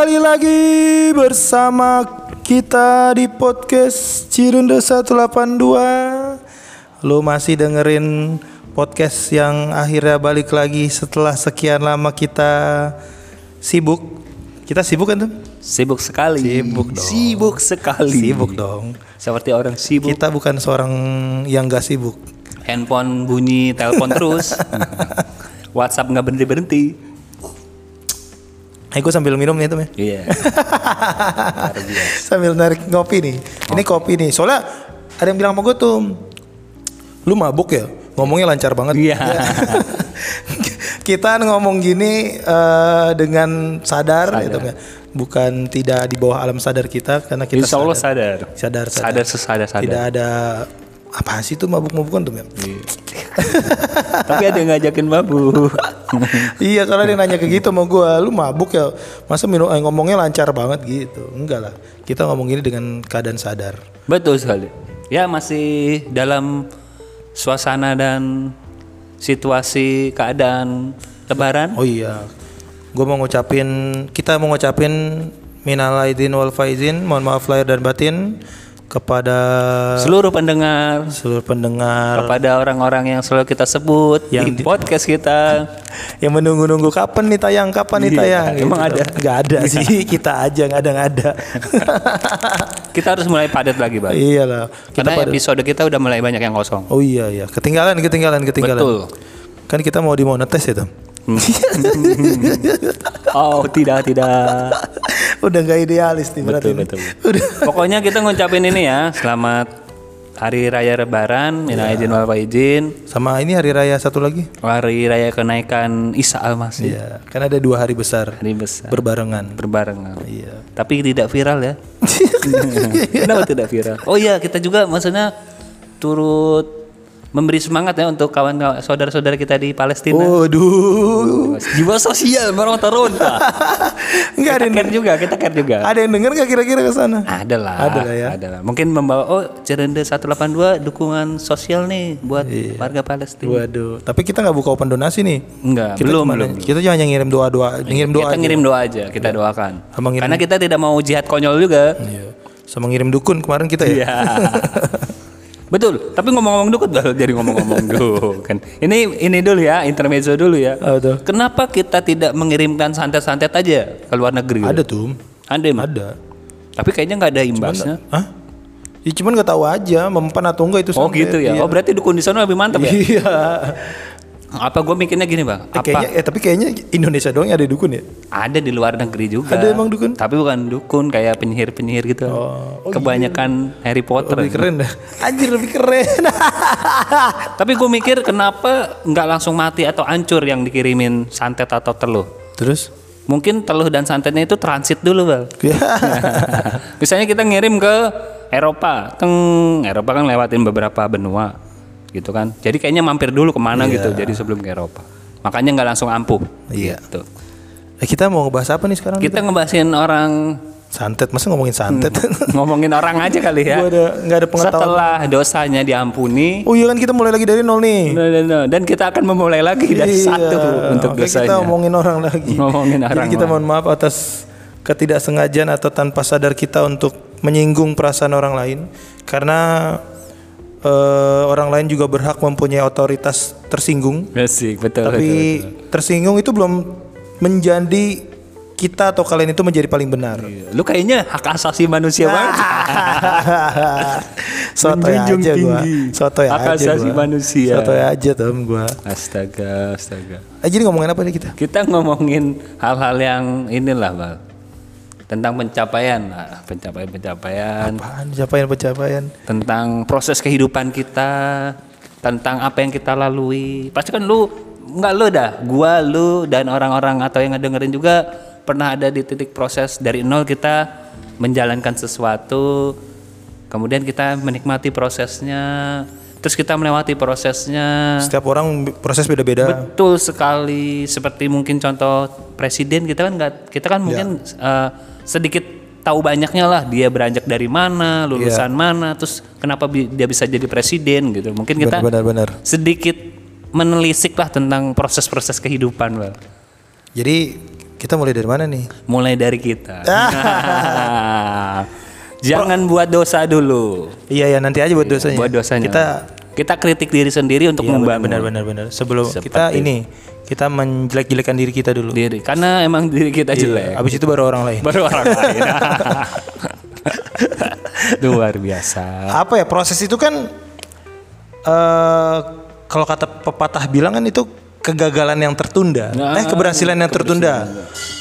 Kembali lagi bersama kita di podcast Cirende 182 Lu masih dengerin podcast yang akhirnya balik lagi setelah sekian lama kita sibuk Kita sibuk kan tuh? Sibuk sekali. Sibuk dong. Sibuk sekali. Sibuk dong Seperti orang sibuk. Kita bukan seorang yang gak sibuk Handphone bunyi, telepon terus. WhatsApp nggak berhenti berhenti. Eh gue sambil minum nih tuh ya Iya. Sambil narik ngopi nih Ini kopi nih Soalnya ada yang bilang sama gue tuh Lu mabuk ya? Ngomongnya lancar banget Iya. Kita ngomong gini eh, dengan sadar, gitu kan. Bukan tidak di bawah alam sadar kita Karena kita Insya Allah sadar. sadar, sadar. Sadar sesadar sadar. Tidak ada apa sih tuh mabuk-mabukan tuh Mem? Iya. Tapi ada yang ngajakin mabuk. iya kalau dia nanya ke gitu sama gue Lu mabuk ya? Masa minum, eh, ngomongnya lancar banget gitu? Enggak lah. Kita ngomong gini dengan keadaan sadar. Betul sekali. Ya masih dalam suasana dan situasi keadaan lebaran. Oh iya, gue mau ngucapin, kita mau ngucapin minal aidin wal faizin, mohon maaf lahir dan batin kepada Seluruh pendengar, seluruh pendengar kepada orang-orang yang selalu kita sebut Yang di podcast kita. yang menunggu-nunggu kapan nih tayang, kapan nih Iya, tayang. emang ada? Nggak ada sih, kita aja nggak ada nggak ada. Kita harus mulai padat lagi, Bang. Iyalah, Karena pada. episode kita udah mulai banyak yang kosong. Oh iya iya, ketinggalan ketinggalan ketinggalan. Betul. Kan kita mau dimonetes ya tuh. Oh, tidak, tidak. Udah nggak idealis nih berarti. Betul, betul. Udah. Pokoknya kita ngucapin ini ya, selamat Hari Raya Lebaran, minal Iya. aidin wal faizin, Sama ini hari raya satu lagi. Hari Raya kenaikan Isa Al-Masih. Iya, kan ada dua hari besar Hari besar. berbarengan. berbarengan. Iya. Tapi tidak viral ya. Kenapa tidak viral? Oh iya, kita juga maksudnya turut memberi semangat ya untuk kawan saudara-saudara kita di Palestina. Waduh. Jiwa sosial meronta-ronta. Enggak ada care juga, kita care juga. ada yang denger nggak kira-kira ke sana? Ada lah. Ada lah ya. Ada lah. Mungkin membawa oh Cerende 182 dukungan sosial nih buat Iya. warga Palestina. Waduh, tapi kita nggak buka open donasi nih. Enggak, Kita belum belum. Kita cuma ngirim doa-doa, ngirim doa. kita aja. ngirim doa aja, kita doakan. Sama ngirim- Karena kita tidak mau jihad konyol juga. Iya. Sama ngirim dukun kemarin kita ya. Iya. Betul, tapi ngomong-ngomong dukun baru jadi ngomong-ngomong dukun. Ini ini dulu ya, intermezzo dulu ya. Tuh? Kenapa kita tidak mengirimkan santet-santet aja ke luar negeri? Ada tuh. Ada, emang? Ada. Tapi kayaknya nggak ada imbasnya. Hah? Ya cuman nggak tahu aja mempan atau enggak itu Oh gitu ya. Iya. Oh berarti dukun di sana lebih mantap ya? Iya. Apa gue mikirnya gini bang? Eh, Apa kayaknya eh tapi kayaknya Indonesia doang yang ada dukun ya. ada di luar negeri juga? Ada emang dukun? Tapi bukan dukun kayak penyihir-penyihir gitu. Oh, oh Kebanyakan Harry Potter. Lebih keren dah. Anjir lebih keren. Tapi gue mikir kenapa nggak langsung mati atau hancur yang dikirimin santet atau teluh? Terus? Mungkin teluh dan santetnya itu transit dulu bang. Ya. Misalnya kita ngirim ke Eropa, teng Eropa kan lewatin beberapa benua, gitu kan. Jadi kayaknya mampir dulu ke mana Iya. gitu. Jadi sebelum ke Eropa. Makanya nggak langsung ampuh. Iya. Gitu. Eh, kita mau ngebahas apa nih sekarang? Kita ngebahasin orang Santet, masa ngomongin santet? ngomongin orang aja kali ya. Gua ada nggak ada pengetahuan. Setelah dosanya diampuni, Oh iya kan kita mulai lagi dari nol nih. no, no, no. dan kita akan memulai lagi dari Iya. satu untuk Oke, dosanya. kita ngomongin orang lagi. Ngomongin Jadi orang kita lagi. mohon maaf atas ketidaksengajaan atau tanpa sadar kita untuk menyinggung perasaan orang lain karena eh, orang lain juga berhak mempunyai otoritas tersinggung. Asik, betul, Tapi betul, tersinggung itu belum menjadi kita atau kalian itu menjadi paling benar. betul. Lu kayaknya hak asasi manusia banget. Sotoy aja gua. tinggi Sotoy hak aja asasi gua. manusia. Sotoy aja tuh gua. Astaga, astaga. Eh, jadi ngomongin apa nih kita? Kita ngomongin hal-hal yang inilah, Bang. Tentang pencapaian, Nah, pencapaian-pencapaian, Apaan pencapaian-pencapaian? tentang proses kehidupan kita, tentang apa yang kita lalui. Pasti kan lu nggak lu dah, gua, lu dan orang-orang atau yang ngedengerin juga pernah ada di titik proses dari nol kita menjalankan sesuatu, kemudian kita menikmati prosesnya, terus kita melewati prosesnya. Setiap orang proses beda-beda. Betul sekali. Seperti mungkin contoh presiden kita kan nggak, kita kan mungkin eh, sedikit tahu banyaknya lah dia beranjak dari mana, lulusan mana, terus kenapa bi- dia bisa jadi presiden gitu. Mungkin kita Benar-benar. sedikit menelisik lah tentang proses-proses kehidupan, Bang. Jadi Kita mulai dari mana nih? Mulai dari kita. Nah, Jangan buat dosa dulu. Iya ya nanti aja buat dosanya. Buat dosanya. Kita kita kritik diri sendiri untuk Iya, membangun benar benar benar. Sebelum Seperti kita ini kita menjelek-jelekan diri kita dulu. diri. Karena emang diri kita jelek. Habis itu baru orang lain. Baru orang lain. Luar biasa. Apa ya proses itu kan eh kalau kata pepatah bilang kan itu kegagalan yang tertunda. Nah, eh keberhasilan yang tertunda.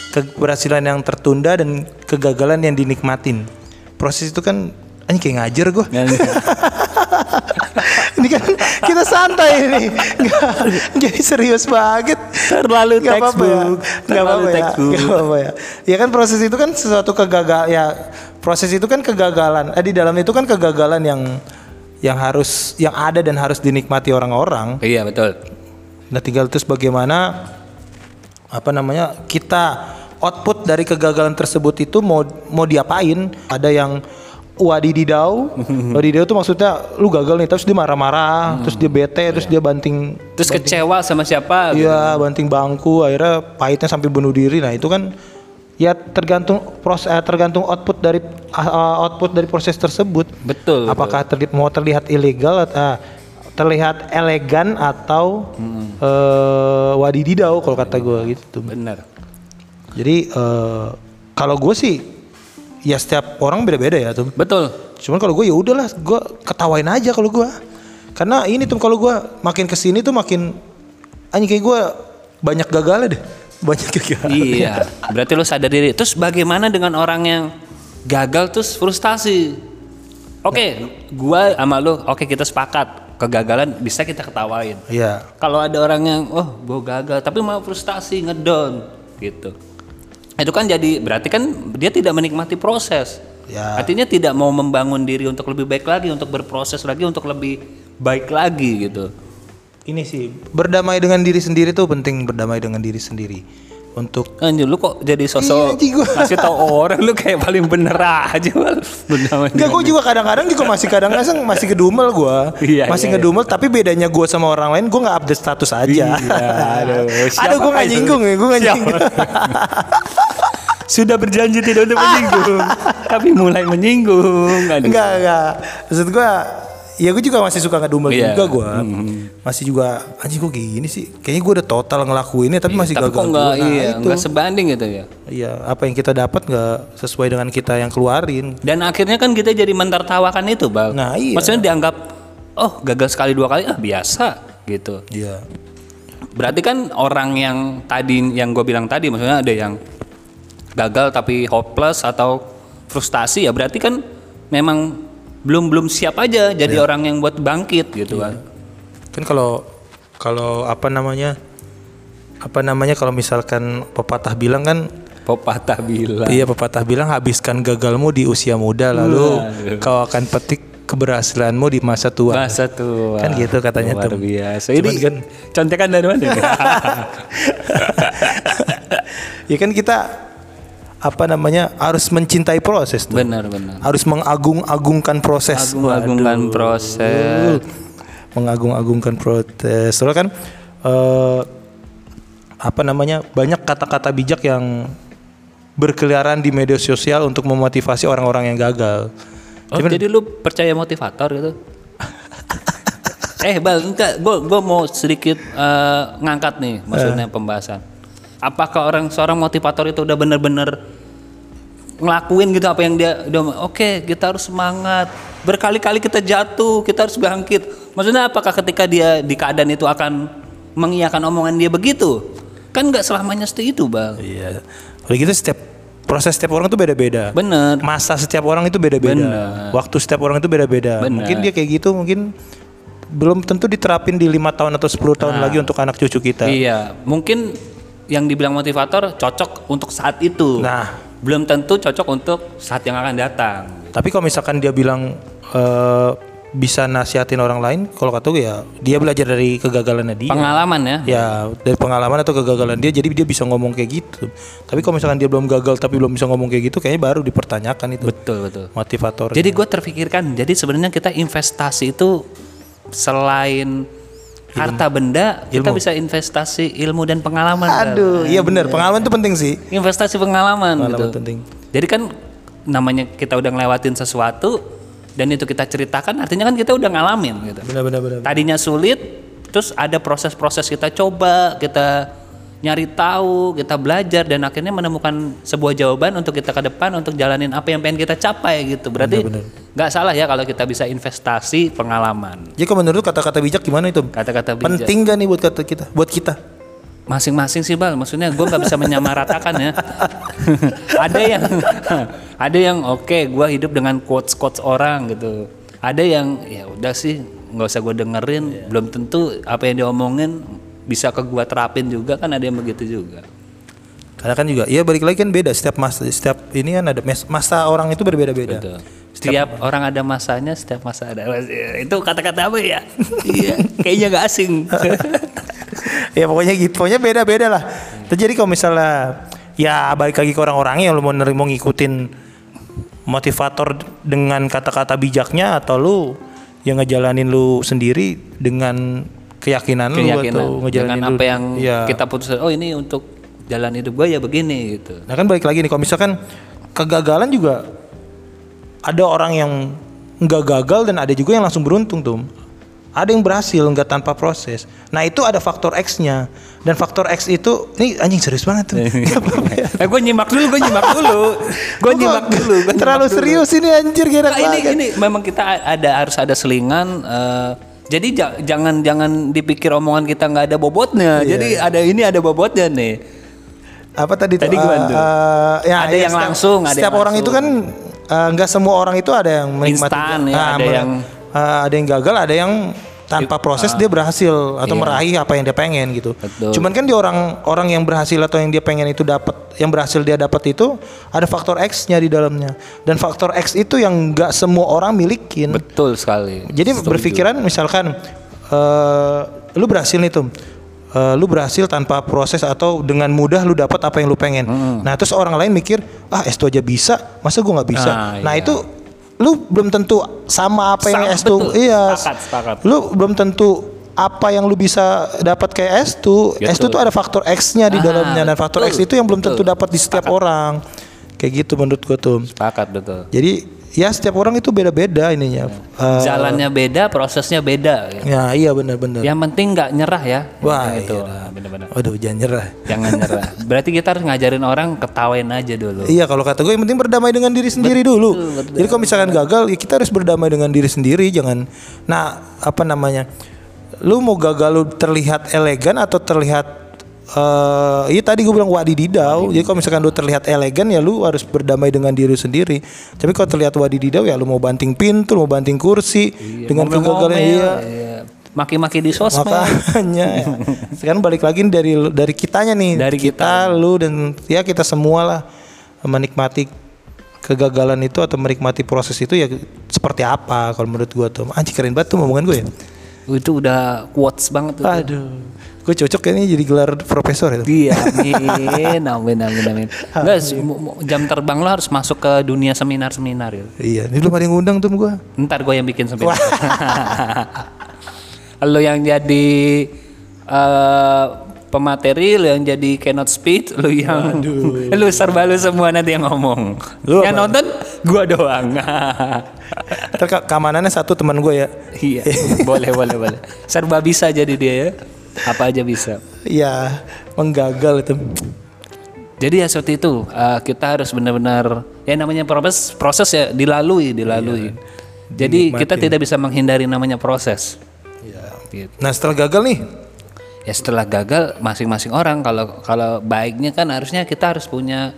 Keberhasilan yang tertunda dan kegagalan yang dinikmatin. Proses itu kan anjing kayak ngajar gua. ini kan kita santai ini. Nggak, jadi serius banget. Terlalu Nggak apa-apa ya. textbook, Nggak terlalu apa-apa ya. textbook. Nggak apa-apa ya. Ya kan proses itu kan sesuatu kegagal ya proses itu kan kegagalan. Eh di dalam itu kan kegagalan yang yang harus yang ada dan harus dinikmati orang-orang. iya betul. Nah tinggal terus bagaimana apa namanya kita output dari kegagalan tersebut itu mau mau diapain? Ada yang wadididau, wadididau itu maksudnya lu gagal nih terus dia marah-marah, terus dia bete, terus dia banting Terus kecewa sama siapa? gitu. Iya, banting bangku, akhirnya pahitnya sampai bunuh diri. Nah, itu kan ya tergantung proses eh, tergantung output dari uh, output dari proses tersebut. Betul. Apakah terli- mau terlihat ilegal atau terlihat elegan atau eh, wadididau kalau kata gue gitu. Benar. Jadi eh, kalau gue sih ya setiap orang beda-beda ya tuh. Betul. Cuman kalau gue ya udahlah, gue ketawain aja kalau gue. Karena ini tuh kalau gue makin ke sini tuh makin anjing kayak gue banyak gagalnya deh, banyak gagal. iya. Berarti lu sadar diri. Terus bagaimana dengan orang yang gagal terus frustasi? Oke, gua sama lu, oke kita sepakat. Kegagalan bisa kita ketawain. Iya. Kalau ada orang yang oh gue gagal tapi mau frustasi ngedown gitu. Itu kan jadi berarti kan dia tidak menikmati proses. Ya. Artinya tidak mau membangun diri untuk lebih baik lagi, untuk berproses lagi, untuk lebih baik lagi gitu. Ini sih berdamai dengan diri sendiri tuh penting berdamai dengan diri sendiri untuk Anjir lu kok jadi Iya, sosok gua. ngasih tau orang lu kayak paling bener aja. Berdamai Enggak, gue juga kadang-kadang juga masih kadang-kadang masih ngedumel gue, Iya, masih iya, ngedumel. Tapi bedanya gue sama orang lain, gue nggak update status aja. Iya, aduh. aduh, gue nggak nyinggung ya, gue nggak nyinggung. Sudah berjanji tidak untuk menyinggung, tapi mulai menyinggung. Aduh. Enggak, enggak. Maksud gue, ya gue juga masih suka ngedumel Iya. juga gue. Masih juga, anjing gue gini sih. Kayaknya gue udah total ngelakuinnya, tapi masih Tapi gagal. kok juga. Nah, iya, itu. sebanding gitu ya. Iya, apa yang kita dapat nggak sesuai dengan kita yang keluarin. Dan akhirnya kan kita jadi mentertawakan itu, Bal. Nah, iya. Maksudnya dianggap oh, gagal sekali dua kali ah biasa gitu. Iya. Berarti kan orang yang tadi yang gue bilang tadi maksudnya ada yang gagal tapi hopeless atau frustasi ya berarti kan memang belum belum siap aja jadi Iya. orang yang buat bangkit gitu kan. Kan kalau kalau apa namanya? Apa namanya kalau misalkan pepatah bilang kan Pepatah bilang. Iya pepatah bilang habiskan gagalmu di usia muda lalu kau akan petik keberhasilanmu di masa tua. Masa tua. Kan gitu katanya Luar tuh. biasa. Cuman Ini kan contekan dari mana? ya kan kita apa namanya harus mencintai proses tuh. benar benar. Harus mengagung-agungkan proses. Agung-agungkan Waduh. proses. Mengagung-agungkan proses. Soalnya kan eh, apa namanya banyak kata-kata bijak yang berkeliaran di media sosial untuk memotivasi orang-orang yang gagal. Oh, jadi lu percaya motivator gitu? eh, Bal, enggak, gua gua mau sedikit eh, ngangkat nih maksudnya pembahasan. Apakah orang seorang motivator itu udah bener-bener ngelakuin gitu apa yang dia udah oke kita harus semangat berkali-kali kita jatuh kita harus bangkit maksudnya apakah ketika dia di keadaan itu akan mengiyakan omongan dia begitu kan nggak selamanya seperti itu bang Iya. Oleh gitu setiap proses setiap orang itu beda-beda. bener Masa setiap orang itu beda-beda. Benar. Waktu setiap orang itu beda-beda. Benar. Mungkin dia kayak gitu mungkin belum tentu diterapin di lima tahun atau 10 tahun lagi untuk anak cucu kita. Iya, mungkin yang dibilang motivator cocok untuk saat itu. Nah. belum tentu cocok untuk saat yang akan datang. Tapi kalau misalkan dia bilang eh, bisa nasihatin orang lain, kalau kata gue ya dia belajar dari kegagalannya dia. Pengalaman ya. ya dari pengalaman atau kegagalan dia jadi dia bisa ngomong kayak gitu. Tapi kalau misalkan dia belum gagal tapi belum bisa ngomong kayak gitu kayaknya baru dipertanyakan itu Betul betul. motivator. Jadi gue terpikirkan, jadi sebenarnya kita investasi itu selain harta benda kita bisa investasi ilmu dan pengalaman. Aduh, iya benar. Pengalaman itu penting sih. investasi pengalaman, Pengalaman gitu penting. jadi kan namanya kita udah ngelewatin sesuatu dan itu kita ceritakan artinya kan kita udah ngalamin gitu Benar benar benar. tadinya sulit terus ada proses-proses kita coba kita nyari tahu kita belajar dan akhirnya menemukan sebuah jawaban untuk kita ke depan untuk jalanin apa yang pengen kita capai gitu. Berarti nggak salah ya kalau kita bisa investasi pengalaman. Jadi kalau menurut kata-kata bijak gimana itu? kata-kata bijak. Penting gak nih buat kata kita? Buat kita? masing-masing sih bal maksudnya gue nggak bisa menyamaratakan ya. Ada yang ada yang oke gue hidup dengan quotes quotes orang gitu. Ada yang ya udah sih nggak usah gue dengerin. Belum tentu apa yang diomongin bisa ke gue terapin juga kan ada yang begitu juga Karena kan juga, ya balik lagi kan beda setiap masa, setiap ini kan ada masa orang itu berbeda-beda. Betul. setiap orang ada masanya setiap masa ada itu kata-kata apa ya iya kayaknya nggak asing ya pokoknya gitu, pokoknya beda-beda lah. Terjadi kalau misalnya ya balik lagi ke orang-orangnya lu mau mau ngikutin motivator dengan kata-kata bijaknya atau lu yang ngejalanin lu sendiri dengan keyakinan, lu keyakinan atau ngejalanin dengan lu- apa yang Iya. kita putuskan oh ini untuk jalan hidup gue ya begini gitu Nah kan balik lagi nih kalau misalkan kegagalan juga ada orang yang nggak gagal dan ada juga yang langsung beruntung tuh. Ada yang berhasil nggak tanpa proses. Nah itu ada faktor X-nya dan faktor X itu ini anjing serius banget tuh. Ya. Eh gue nyimak dulu, gue nyimak dulu, gue nyimak dulu. gua Terlalu nyimak dulu. serius ini anjir kira Nah, ini ini memang kita ada harus ada selingan. eh, jadi ja- jangan jangan dipikir omongan kita nggak ada bobotnya. Iya. Jadi ada ini ada bobotnya nih. apa tadi tuh? Tadi gimana Eh, tuh? eh, ya, Ada ya, yang setiap- langsung, ada Setiap yang orang itu kan eh, nggak semua orang itu ada yang menikmati. Instan ya, Nah, ada yang- eh, ada yang gagal, ada yang tanpa proses dia berhasil atau Iya. meraih apa yang dia pengen gitu. Betul. Cuman kan di orang orang yang berhasil atau yang dia pengen itu dapat, yang berhasil dia dapat itu ada faktor X-nya di dalamnya. Dan faktor X itu yang nggak semua orang milikin. Betul sekali. Jadi berpikiran misalkan eh lu berhasil nih tuh. Eh, lu berhasil tanpa proses atau dengan mudah lu dapat apa yang lu pengen. Nah, terus orang lain mikir, "Ah, S2 aja bisa, masa gua nggak bisa?" Ah, nah, iya. itu lu belum tentu sama apa yang Sama, S2. betul. Iya. Sepakat, sepakat. Lu belum tentu apa yang lu bisa dapat kayak S2. Betul. S2 tuh ada faktor X-nya di Ah, dalamnya dan faktor betul, X itu yang belum tentu dapat di setiap orang. Kayak gitu menurut gua tuh. Sepakat betul. Jadi ya setiap orang itu beda-beda ininya. Eh, Jalannya beda, prosesnya beda. ya. Ya iya benar-benar. Yang penting nggak nyerah ya. Wah, Nah, itu iya. benar-benar. Waduh jangan nyerah. Jangan nyerah. Berarti kita harus ngajarin orang ketawain aja dulu. Iya kalau kata gue yang penting berdamai dengan diri sendiri dulu. Jadi kalau misalkan gagal ya kita harus berdamai dengan diri sendiri jangan. Nah apa namanya? Lu mau gagal lu terlihat elegan atau terlihat eh iya tadi gue bilang wadididau. Jadi kalau misalkan lu terlihat elegan ya lu harus berdamai dengan diri sendiri. Tapi kalau terlihat wadididau ya lu mau banting pintu, lu mau banting kursi dengan kegagalan iya. iya. Maki-maki di sosmed. makanya ya. sekarang balik lagi dari dari kitanya nih Dari kita, lu dan ya kita semua lah menikmati kegagalan itu atau menikmati proses itu ya seperti apa kalau menurut gua tuh anjing keren banget tuh omongan gue ya Itu udah quotes banget tuh. aduh gue cocok kayaknya jadi gelar profesor itu Iya, amin, amin, amin, amin. Enggak, jam terbang lo harus masuk ke dunia seminar-seminar ya. iya ini belum ada yang ngundang tuh gua Ntar gue yang bikin seminar. lo yang jadi eh, pemateri, lo yang jadi keynote speech, lo yang lo serba lo semua nanti yang ngomong. Lu yang apa? nonton gue doang. Keamanannya satu teman gue ya iya, boleh, boleh, boleh. Serba bisa jadi dia ya. Apa aja bisa. iya menggagal itu Jadi ya seperti itu. eh, kita harus benar-benar ya namanya proses proses ya dilalui, dilalui. Jadi kita tidak bisa menghindari namanya proses. Gitu. nah setelah gagal nih Ya setelah gagal masing-masing orang kalau kalau baiknya kan harusnya kita harus punya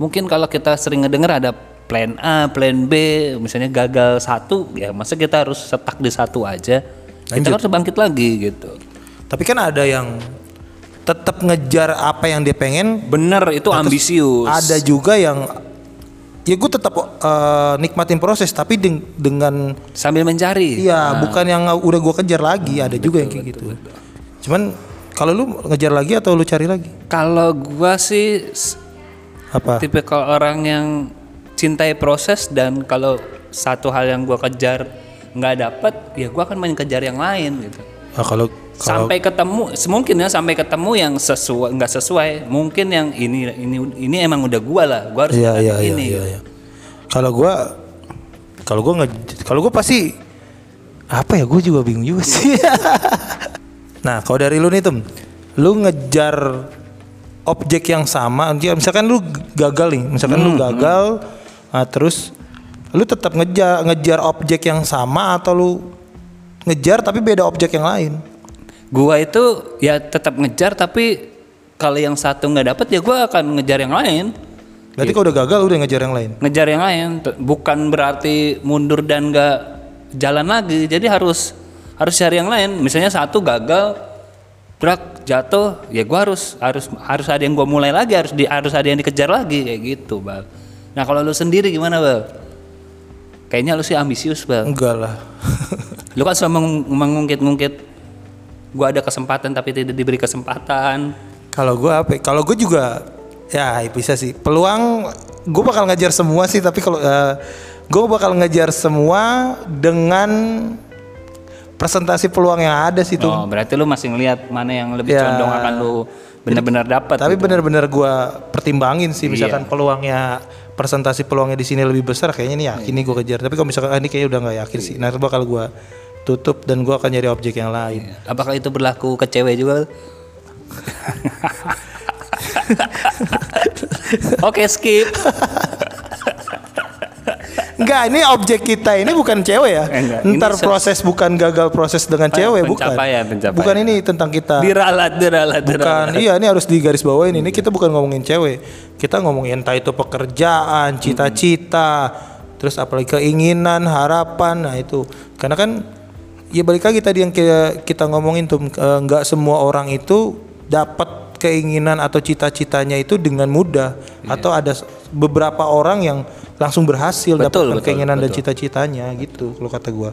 mungkin kalau kita sering ngedenger ada plan A, plan B, misalnya gagal satu ya masa kita harus setak di satu aja. Kita harus bangkit lagi gitu. Tapi kan ada yang tetap ngejar apa yang dia pengen. Bener itu ambisius. ada juga yang ya gue tetap eh, nikmatin proses tapi deng- dengan sambil mencari. iya bukan yang udah gue kejar lagi ada juga yang kayak gitu. cuman kalau lu ngejar lagi atau lu cari lagi? Kalau gua sih apa? tipikal orang yang cintai proses dan kalau satu hal yang gua kejar nggak dapet ya gua akan main kejar yang lain gitu. Nah, kalau sampai ketemu mungkin ya sampai ketemu yang sesuai nggak sesuai mungkin yang ini ini ini emang udah gua lah gua harus Iya iya ini iya. iya. Kalau gua kalau gua nge kalau gua pasti apa ya gua juga bingung juga sih. nah, kalau dari lu nih Tum, lu ngejar objek yang sama, ya, misalkan lu gagal nih, misalkan Hmm, lu gagal, nah, terus lu tetap ngejar ngejar objek yang sama atau lu ngejar tapi beda objek yang lain? Gua itu ya tetap ngejar tapi kalau yang satu nggak dapet ya gua akan ngejar yang lain. Berarti kalau udah gagal udah ngejar yang lain. ngejar yang lain. Bukan berarti mundur dan nggak jalan lagi. Jadi harus harus cari yang lain. Misalnya satu gagal truk jatuh ya gua harus harus harus ada yang gua mulai lagi. Harus di harus ada yang dikejar lagi. Kayak gitu bal. Nah kalau lu sendiri gimana bal? Kayaknya lu sih ambisius bal. Enggak lah. lu kan selalu mengung- mengungkit-ungkit gua ada kesempatan tapi tidak diberi kesempatan Kalau gue apa? ya? Kalau gue juga ya bisa sih. Peluang gue bakal ngejar semua sih. Tapi kalau gue bakal ngejar semua dengan presentasi peluang yang ada sih tuh. oh berarti lu masih ngelihat mana yang lebih Ya. condong akan lu benar-benar dapat Tapi gitu. benar-benar gue pertimbangin sih. Misalkan Iya. peluangnya presentasi peluangnya di sini lebih besar, kayaknya ini yakin nih gue kejar. Tapi kalau misalkan ah, ini kayaknya udah nggak yakin sih. Nah, bakal gue tutup dan gue akan nyari objek yang lain. Apakah itu berlaku ke cewek juga? Oke skip. Enggak, ini objek kita ini bukan cewek ya. Enggak, ini Ntar se- proses bukan gagal proses dengan cewek bukan. pencapaian, pencapaian. Bukan ini tentang kita. Diralat, diralat, Bukan, diralat. iya ini harus digaris bawain ini kita bukan ngomongin cewek. Kita ngomongin entah itu pekerjaan, cita-cita, terus apalagi keinginan, harapan. Nah, itu. Karena kan ya balik lagi tadi yang kita, kita ngomongin tuh eh, nggak semua orang itu dapat keinginan atau cita-citanya itu dengan mudah atau ada beberapa orang yang langsung berhasil. Betul, dapatkan betul, keinginan dan cita-citanya gitu kalau kata gua.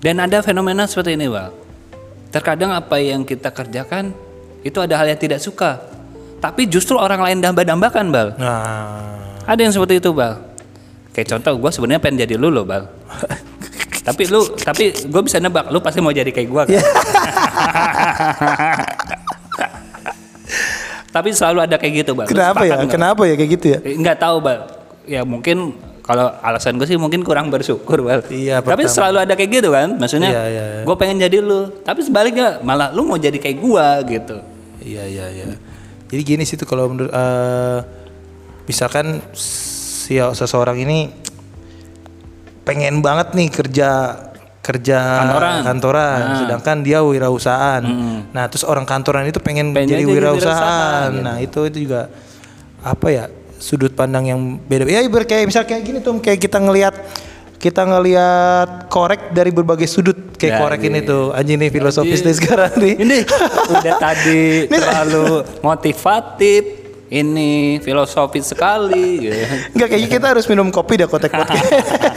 Dan ada fenomena seperti ini, Bang. Terkadang apa yang kita kerjakan itu ada hal yang tidak suka. Tapi justru orang lain damba-dambakan, Bal. Nah, Ada yang seperti itu, Bal. Kayak contoh, gue sebenarnya pengen jadi lu loh, Bal. tapi lu, tapi gue bisa nebak, lu pasti mau jadi kayak gue kan? tapi selalu ada kayak gitu. Lu kenapa ya? nggak? Kenapa ya kayak gitu ya? Eh, Nggak tahu, Bal. Ya mungkin kalau alasan gue sih mungkin kurang bersyukur, Bal. Iya, Tapi pertama. selalu ada kayak gitu kan, maksudnya. Iya, iya, iya. Gue pengen jadi lu, tapi sebaliknya malah lu mau jadi kayak gua gitu. Iya iya iya. Jadi gini sih tuh kalau menurut eh, misalkan si seseorang ini pengen banget nih kerja kerja Kantoran. Kantoran, sedangkan dia wirausahaan. Nah, terus orang kantoran itu pengen, Pengen jadi jadi wirausahaan. gitu. Nah, itu itu juga apa ya? sudut pandang yang beda. Ya ibarat kayak misal kayak gini tuh kayak kita ngelihat kita ngelihat korek dari berbagai sudut kayak Ya, korek iya. ini tuh anjing nih filosofis nih sekarang nih. Ini udah tadi terlalu motivatif, ini filosofis sekali gitu. Enggak kayaknya kita harus minum kopi dah kotek podcast.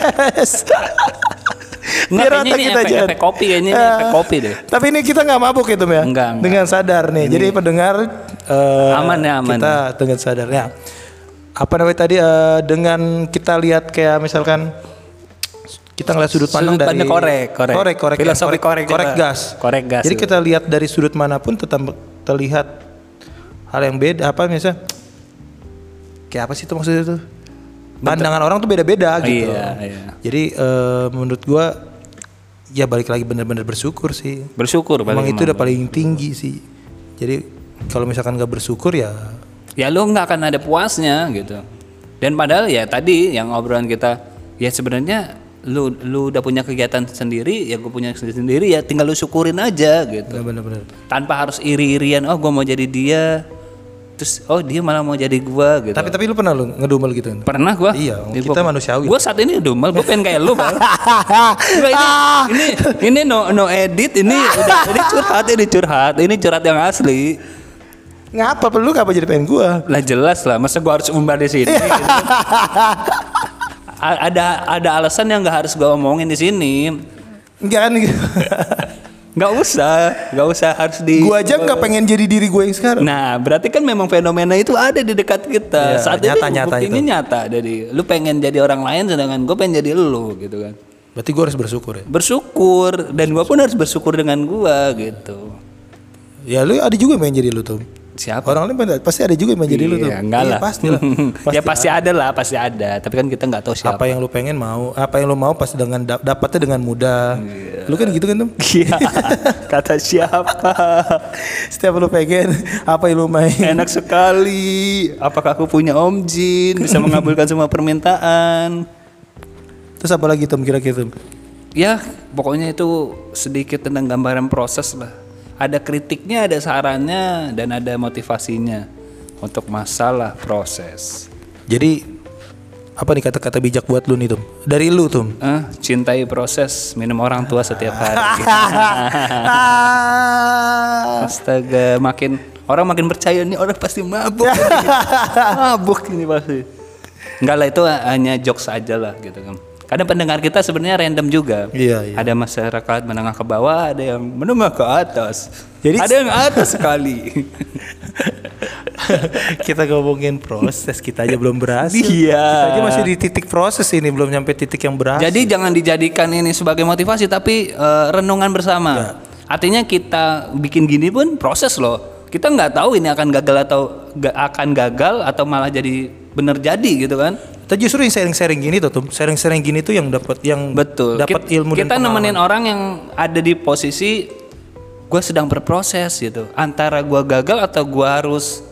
Nggak, Biar otak ini kita efek- efek kopi, kayaknya ini Eh, efek kopi deh. Tapi ini kita nggak mabuk itu ya. Enggak, enggak. Dengan sadar nih. Jadi pendengar eh, Aman ya, aman Kita dengan sadar ya. Apa namanya tadi eh, dengan kita lihat kayak misalkan kita ngeliat sudut pandang Sudut dari korek, korek. korek, korek, ya, korek korek kita. gas, Korek gas Jadi kita lihat dari sudut mana pun tetap terlihat hal yang beda. Apa misalnya? Kayak apa sih itu maksudnya tuh? Pandangan orang tuh beda-beda gitu. Iya, iya. Jadi eh, menurut gua ya balik lagi bener-bener bersyukur sih. Bersyukur Emang itu udah paling tinggi sih. Jadi kalau misalkan gak bersyukur ya ya lu nggak akan ada puasnya gitu dan padahal ya tadi yang obrolan kita ya sebenarnya lu lu udah punya kegiatan sendiri ya gue punya sendiri ya tinggal lu syukurin aja gitu bener-bener. tanpa harus iri-irian oh gue mau jadi dia terus oh dia malah mau jadi gua gitu. Tapi tapi lu pernah lu ngedumel gitu? pernah gua. Iya, kita manusiawi. gue saat ini udah gue pengen kayak lu bang. Ini, ini ini no no edit ini udah ini curhat ini curhat ini curhat yang asli. Ngapa perlu ngapa jadi pengen gua? lah jelas lah masa gua harus umbar di sini gitu. A- ada ada alasan yang nggak harus gua omongin di sini. Enggak kan nggak usah nggak usah harus di gua aja nggak pengen jadi diri gue yang sekarang. nah berarti kan memang fenomena itu ada di dekat kita Iya, saat nyata- ini nyata buktinya itu. nyata jadi lu pengen jadi orang lain sedangkan gue pengen jadi lu gitu kan Berarti gua harus bersyukur ya. bersyukur dan gua pun harus bersyukur dengan gua gitu Ya lu ada juga yang pengen jadi lu tuh. Siapa? Orang lain pasti ada juga yang pengen jadi lu tuh. Iya, enggak Iya, lah. pasti lah. ya pasti ada lah, pasti ada. Tapi kan kita nggak tahu siapa. Apa yang lu pengen mau, apa yang lu mau pasti dengan da- dapatnya dengan mudah. Lu kan gitu kan tuh. Iya. Kata siapa? Setiap lu pengen apa yang lu main. Enak sekali. Apakah aku punya Om Jin bisa mengabulkan semua permintaan? Terus apa lagi tuh kira-kira tuh? Ya, pokoknya itu sedikit tentang gambaran proses lah. Ada kritiknya, ada sarannya, dan ada motivasinya untuk masalah proses. Jadi apa nih kata-kata bijak buat lu nih tuh? Dari lu tuh. Eh, cintai proses, minum orang tua setiap hari. Astaga, makin orang makin percaya nih orang pasti mabuk. mabuk ini pasti. Enggak lah itu hanya jokes aja lah gitu kan. Kadang pendengar kita sebenarnya random juga. Iya, iya. Ada masyarakat menengah ke bawah, ada yang menengah ke atas. Jadi- ada yang atas sekali. kita ngomongin proses, kita aja belum berhasil. Iya. Kita aja masih di titik proses ini, belum nyampe titik yang berhasil. Jadi jangan dijadikan ini sebagai motivasi tapi eh, renungan bersama. Artinya kita bikin gini pun proses loh. Kita nggak tahu ini akan gagal atau akan gagal atau malah jadi bener jadi gitu kan. Kita justru yang sharing-sharing gini tuh, tuh. sharing-sharing gini tuh yang dapat yang Betul. dapat ilmu Kita dan nemenin orang yang ada di posisi gue sedang berproses gitu. Antara gue gagal atau gue harus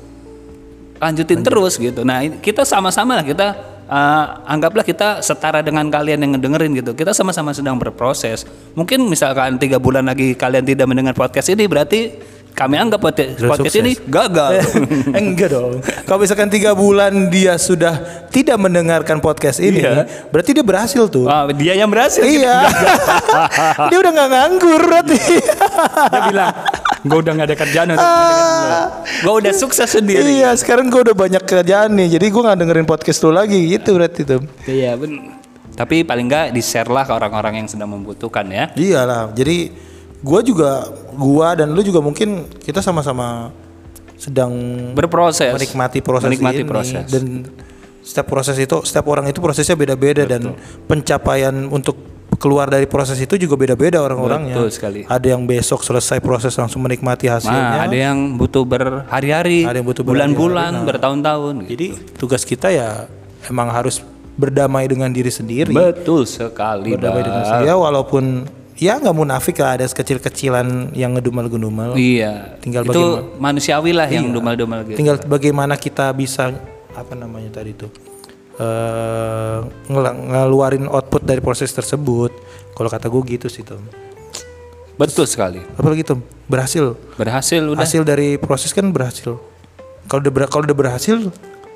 lanjutin terus gitu. Nah kita sama-sama lah kita eh, anggaplah kita setara dengan kalian yang ngedengerin gitu. Kita sama-sama sedang berproses. Mungkin misalkan tiga bulan lagi kalian tidak mendengar podcast ini berarti kami anggap podcast, podcast ini gagal. Eh, enggak dong. Kalau misalkan tiga bulan dia sudah tidak mendengarkan podcast ini, Iya. berarti dia berhasil tuh. Wah, dia yang berhasil. iya. dia udah nggak nganggur berarti. Dia bilang, gue udah gak ada kerjaan untuk Gue udah sukses sendiri. iya, sekarang gue udah banyak kerjaan nih, jadi gue nggak dengerin podcast lu lagi, gitu berarti tuh. Iya ben. Tapi paling nggak di share lah ke orang-orang yang sedang membutuhkan ya. Iyalah, jadi gua juga gua dan lu juga mungkin kita sama-sama sedang Berproses. menikmati proses Menikmati ini proses. dan setiap proses itu setiap orang itu prosesnya beda-beda dan pencapaian untuk keluar dari proses itu juga beda-beda orang-orangnya. Betul sekali. Ada yang besok selesai proses langsung menikmati hasilnya. Nah, ada yang butuh berhari-hari, Ada yang butuh bulan-bulan, bertahun-tahun. gitu. Jadi tugas kita ya emang harus berdamai dengan diri sendiri. Betul sekali, berdamai dengan diri ya walaupun ya nggak munafik lah ada kecil-kecilan yang ngedumel-gedumel. Iya. Tinggal itu bagaimana- manusiawi lah yang dumal-dumal gitu. Tinggal bagaimana kita bisa apa namanya tadi itu eh ngel- ngeluarin output dari proses tersebut. Kalau kata gue gitu sih Tom. Betul sekali. Apalagi Tom berhasil. Berhasil udah. Hasil dari proses kan berhasil. Kalau udah ber- kalau udah berhasil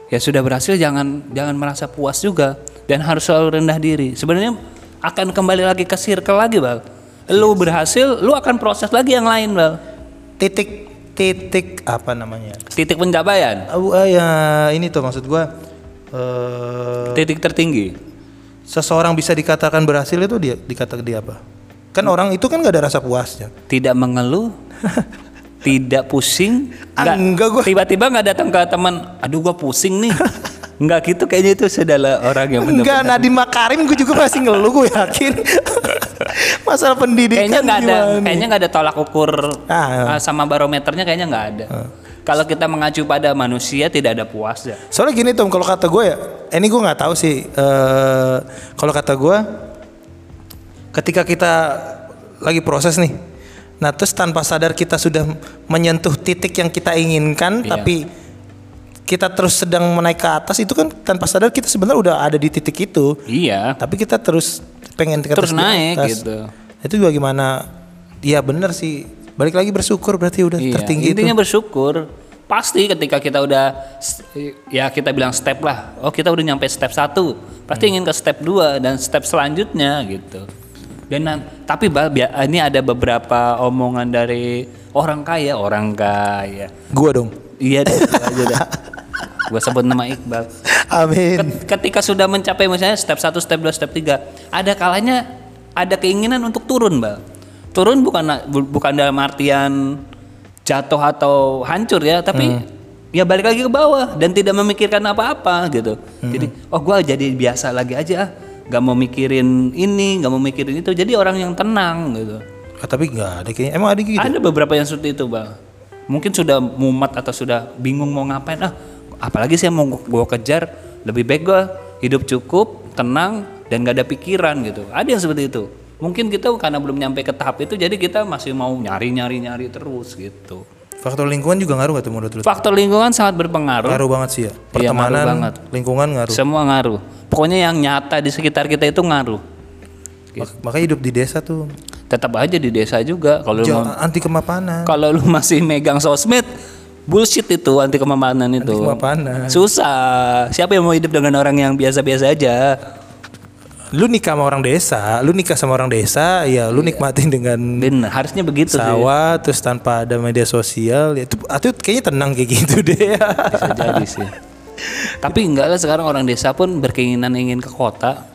Ya sudah berhasil jangan jangan merasa puas juga dan harus selalu rendah diri. Sebenarnya akan kembali lagi ke circle lagi, Bal. Lu berhasil, lu akan proses lagi yang lain, Bal. titik titik apa namanya? Titik pencapaian, Oh, ah, ya ini tuh maksud gua eh titik tertinggi. seseorang bisa dikatakan berhasil itu dia dikatakan dia apa? Kan orang itu kan gak ada rasa puasnya. Tidak mengeluh, tidak pusing, Ah, enggak gua. Tiba-tiba nggak datang ke teman, aduh gua pusing nih. Enggak gitu kayaknya itu adalah orang yang Enggak, benar-benar Nadiem Makarim gue juga masih ngeluh gue yakin. Masalah pendidikan kayaknya nggak ada kayaknya nggak ada tolak ukur Ah. uh, sama barometernya kayaknya nggak ada. Kalau kita mengacu pada manusia tidak ada puasnya. Soalnya gini Tom, kalau kata gue ya, eh, ini gue nggak tahu sih. eh kalau kata gue, ketika kita lagi proses nih, nah terus tanpa sadar kita sudah menyentuh titik yang kita inginkan, Iya. tapi kita terus sedang menaik ke atas itu kan tanpa sadar kita sebenarnya udah ada di titik itu, Iya. tapi kita terus pengen ke Terus naik atas. gitu. Itu juga gimana? Iya bener sih. Balik lagi bersyukur berarti udah Iya, tertinggi itu. intinya bersyukur. Pasti ketika kita udah ya kita bilang step lah. Oh, kita udah nyampe step 1. Pasti ingin ke step 2 dan step selanjutnya gitu. Dan tapi ini ada beberapa omongan dari orang kaya, orang kaya. Gua dong. Iya deh, aja dah. Gua sebut nama Iqbal. Amin. Ket- Ketika sudah mencapai misalnya step 1, step 2, step 3, ada kalanya ada keinginan untuk turun, Bal. Turun bukan bu- bukan dalam artian jatuh atau hancur ya, tapi ya balik lagi ke bawah dan tidak memikirkan apa-apa gitu. Jadi, oh gua jadi biasa lagi aja, gak mau mikirin ini, gak mau mikirin itu. Jadi orang yang tenang gitu. Ah, tapi nggak ada kayaknya. Emang ada gitu? Ada beberapa yang seperti itu, Bal. mungkin sudah mumet atau sudah bingung mau ngapain ah apalagi sih yang mau gue kejar lebih baik gue hidup cukup tenang dan gak ada pikiran gitu ada yang seperti itu mungkin kita karena belum nyampe ke tahap itu jadi kita masih mau nyari nyari nyari terus gitu Faktor lingkungan juga ngaruh gak tuh menurut lu? faktor lingkungan sangat berpengaruh Ngaruh banget sih ya. Iya, ngaruh Pertemanan, banget. lingkungan ngaruh. semua ngaruh pokoknya yang nyata di sekitar kita itu ngaruh Mak- makanya hidup di desa tuh tetap aja di desa juga kalau lu anti kemapanan. kalau lu masih megang sosmed bullshit itu anti kemapanan itu kemapanan. susah siapa yang mau hidup dengan orang yang biasa-biasa aja Lu nikah sama orang desa, lu nikah sama orang desa, ya lu nikmatin dengan bener harusnya begitu sih. sawah terus tanpa ada media sosial ya itu itu kayaknya tenang kayak gitu deh. Bisa jadi sih. Tapi enggak lah sekarang orang desa pun berkeinginan ingin ke kota.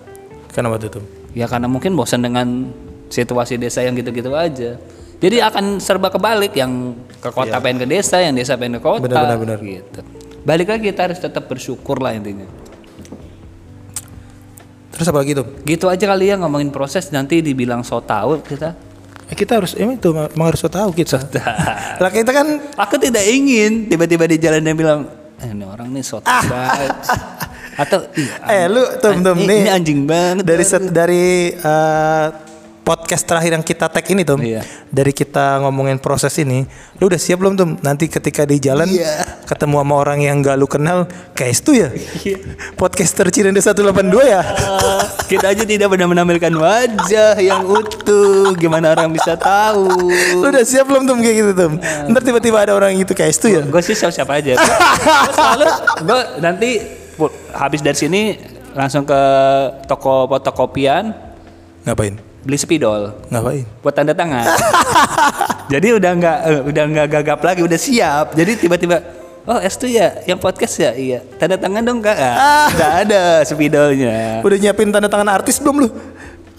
Kenapa tuh tuh ya karena mungkin bosan dengan situasi desa yang gitu-gitu aja. Jadi akan serba kebalik yang ke kota pengen ke desa yang desa pengen ke kota. Benar, benar, benar. gitu. Balik lagi kita harus tetap bersyukur lah intinya terus apa lagi tuh? Gitu aja kali ya ngomongin proses nanti dibilang so tau kita. Eh, kita harus emang itu emang harus tahu kita. Lah kita kan aku tidak ingin tiba-tiba di jalan dia bilang eh, ini orang nih so tau banget. Atau "Ih, eh lu tum tum ini, nih. ini anjing banget dari set, dari eh, podcast terakhir yang kita tag ini tuh Iya. dari kita ngomongin proses ini lu udah siap belum tuh nanti ketika di jalan Iya. ketemu sama orang yang gak lu kenal kayak itu ya? Podcaster Cirende 182 ya? Ah, kita aja tidak pernah menampilkan wajah yang utuh. Gimana orang bisa tahu? Lu udah siap belum tuh kayak gitu tuh ntar tiba-tiba ada orang gitu kayak itu ya? Gue sih siap siapa aja. Gue selalu gue nanti habis dari sini langsung ke toko fotokopian. Ngapain beli spidol. Ngapain? Buat tanda tangan. Jadi udah nggak eh, udah nggak gagap lagi udah siap. Jadi tiba-tiba oh es tuh ya? Yang podcast ya? Iya. Tanda tangan dong kak. Ah, nggak ada spidolnya. Udah nyiapin tanda tangan artis belum lu?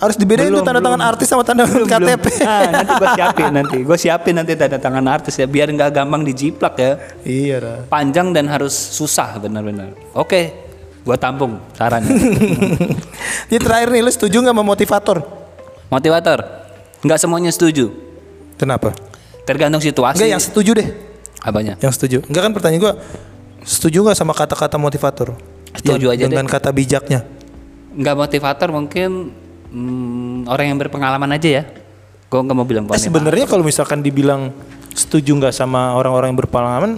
Harus dibedain tuh Belum, tanda tangan artis sama tanda tangan KTP Ah, nanti gue siapin nanti. Gue siapin nanti tanda tangan artis ya biar nggak gampang dijiplak ya. Iya dah panjang dan harus susah benar-benar. Oke gue tampung sarannya. Ini terakhir nih lu setuju nggak sama motivator motivator? Nggak semuanya setuju. Kenapa? Tergantung situasi. Enggak yang setuju deh. Apanya? Yang setuju. Enggak kan pertanyaan gua setuju nggak sama kata-kata motivator? Setuju aja dengan kata bijaknya? Nggak motivator mungkin hmm, orang yang berpengalaman aja ya. Gue nggak mau bilang Eh, sebenarnya kalau misalkan dibilang setuju nggak sama orang-orang yang berpengalaman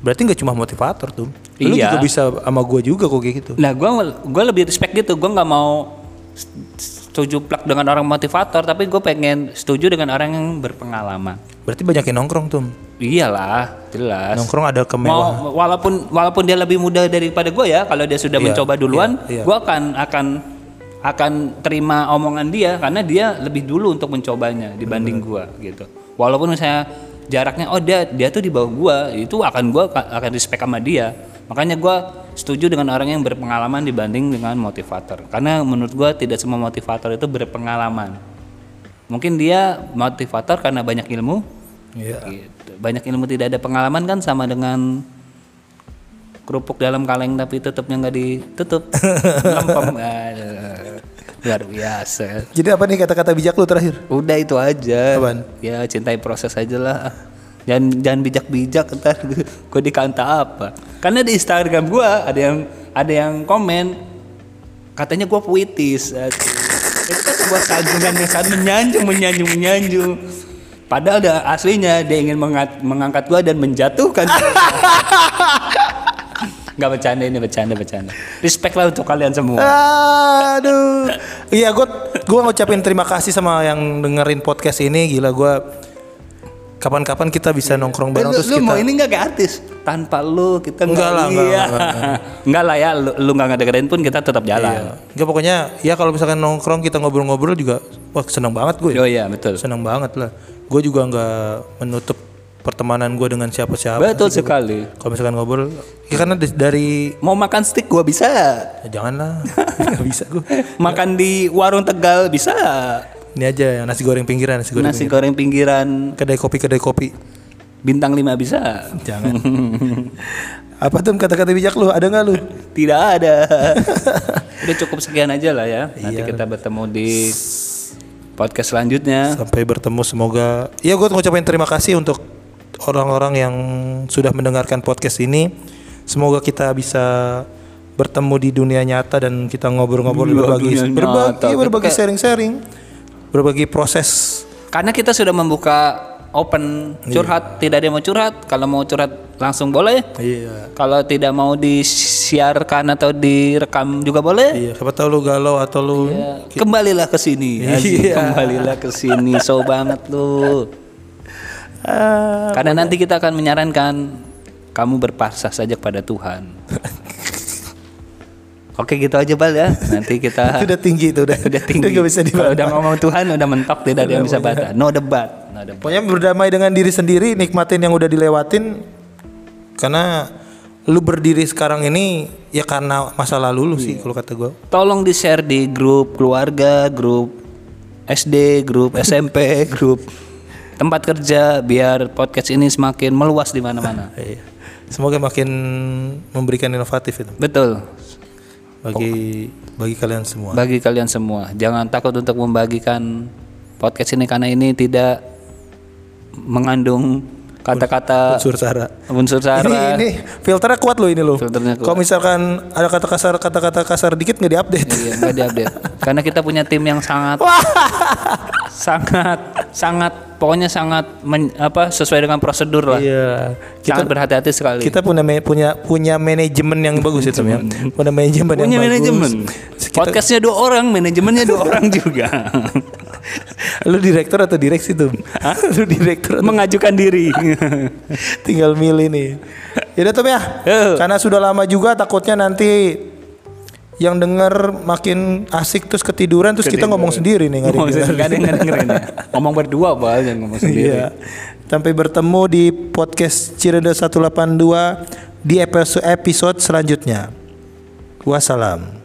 berarti nggak cuma motivator tuh lu Iya. juga bisa sama gua juga kok kayak gitu. Nah gue gue lebih respect gitu. Gue nggak mau setuju plak dengan orang motivator tapi gue pengen setuju dengan orang yang berpengalaman. Berarti banyak yang nongkrong tuh iyalah jelas. Nongkrong ada kemewahan. mau walaupun walaupun dia lebih muda daripada gue ya kalau dia sudah Iya, mencoba duluan iya, iya. gue akan akan akan terima omongan dia karena dia lebih dulu untuk mencobanya dibanding gue gitu. Walaupun misalnya jaraknya oh dia dia tuh di bawah gue itu akan gue akan respect sama dia. Makanya gue setuju dengan orang yang berpengalaman dibanding dengan motivator. Karena menurut gue tidak semua motivator itu berpengalaman. Mungkin dia motivator karena banyak ilmu. Iya. gitu. banyak ilmu tidak ada pengalaman kan sama dengan kerupuk dalam kaleng tapi tutupnya nggak ditutup. Lempem luar biasa. Jadi apa nih kata-kata bijak lu terakhir? Udah itu aja. Apaan? ya cintai proses aja lah jangan jangan bijak-bijak ntar gue dikanta apa. Karena di Instagram gue ada yang ada yang komen katanya gue puitis. Itu kan sebuah sanjungan yang sangat menyanjung menyanjung menyanjung. Padahal ada aslinya dia ingin mengat- mengangkat gue dan menjatuhkan nggak bercanda ini bercanda bercanda. Respect lah untuk kalian semua. Aduh. Iya, gue gua ngucapin terima kasih sama yang dengerin podcast ini. Gila gue kapan-kapan kita bisa nongkrong bareng lu, terus lu kita mau ini nggak kayak artis tanpa lu kita Enggak lah, enggak, iya. enggak, Enggak lah ya lu, lu nggak ngedengerin pun kita tetap jalan Iya. Enggak pokoknya ya kalau misalkan nongkrong kita ngobrol-ngobrol juga wah seneng banget gue. oh iya betul Seneng banget lah. Gue juga nggak menutup pertemanan gue dengan siapa-siapa. betul sekali Kalau misalkan ngobrol, ya karena dari mau makan steak gua bisa ya janganlah, nggak bisa gue. makan di warung tegal bisa Ini aja yang nasi goreng pinggiran, nasi goreng nasi goreng pinggiran kedai kopi kedai kopi. bintang 5 bisa Jangan. Apa tuh kata-kata bijak lu? Ada nggak lu? tidak ada udah cukup sekian aja lah ya nanti Iya. kita bertemu di podcast selanjutnya Sampai bertemu semoga. Iya gue ngucapin terima kasih untuk orang-orang yang sudah mendengarkan podcast ini. Semoga kita bisa bertemu di dunia nyata dan kita ngobrol-ngobrol berbagi berbagi iya, berbagi sharing-sharing, berbagi proses. Karena kita sudah membuka open curhat, tidak ada yang mau curhat. Kalau mau curhat langsung boleh. Iya. Kalau tidak mau disiarkan atau direkam juga boleh. Iya, siapa tahu lu galau atau lu Ya, Kembalilah ke sini. Iya. Kembalilah ke sini. So banget lu. Ah, Karena nanti kita akan menyarankan kamu berpasrah saja kepada Tuhan. Oke gitu aja bal ya. Nanti kita itu udah tinggi itu udah. udah tinggi. Udah bisa Kalau dibantah. udah ngomong Tuhan udah mentok tidak ada yang bisa bantah. No debat. No debat. Pokoknya berdamai dengan diri sendiri, nikmatin yang udah dilewatin. Karena lu berdiri sekarang ini ya karena masa lalu lu sih kalau kata gua. Tolong di share di grup keluarga, grup SD, grup SMP, grup tempat kerja biar podcast ini semakin meluas di mana-mana. Iya. Semoga makin memberikan inovatif itu Betul. Bagi bagi kalian semua. Bagi kalian semua, jangan takut untuk membagikan podcast ini karena ini tidak mengandung kata-kata Unsur sara. unsur sara. Ini ini filternya kuat loh ini loh. Filternya kuat. Kalau misalkan ada kata kasar kata-kata kasar dikit nggak diupdate. Iya, nggak diupdate. Karena kita punya tim yang sangat sangat sangat pokoknya sangat men- apa sesuai dengan prosedur lah. Iya. Kita Sangat berhati-hati sekali. kita punya punya punya manajemen yang bagus itu ya. Punya manajemen yang punya bagus. manajemen. Kita- Podcastnya dua orang, manajemennya dua orang juga. Lu direktur atau direksi tuh? Lu direktur atau Mengajukan diri. tinggal milih nih. Yaudah tuh ya. Karena sudah lama juga takutnya nanti yang denger makin asik terus ketiduran terus kita ngomong sendiri nih Ngomong sendiri, nggak ada yang dengerin ya. Ngomong berdua pak, jangan ngomong sendiri. Iya. Sampai bertemu di podcast Cirende 182 di episode episode selanjutnya. Wassalam.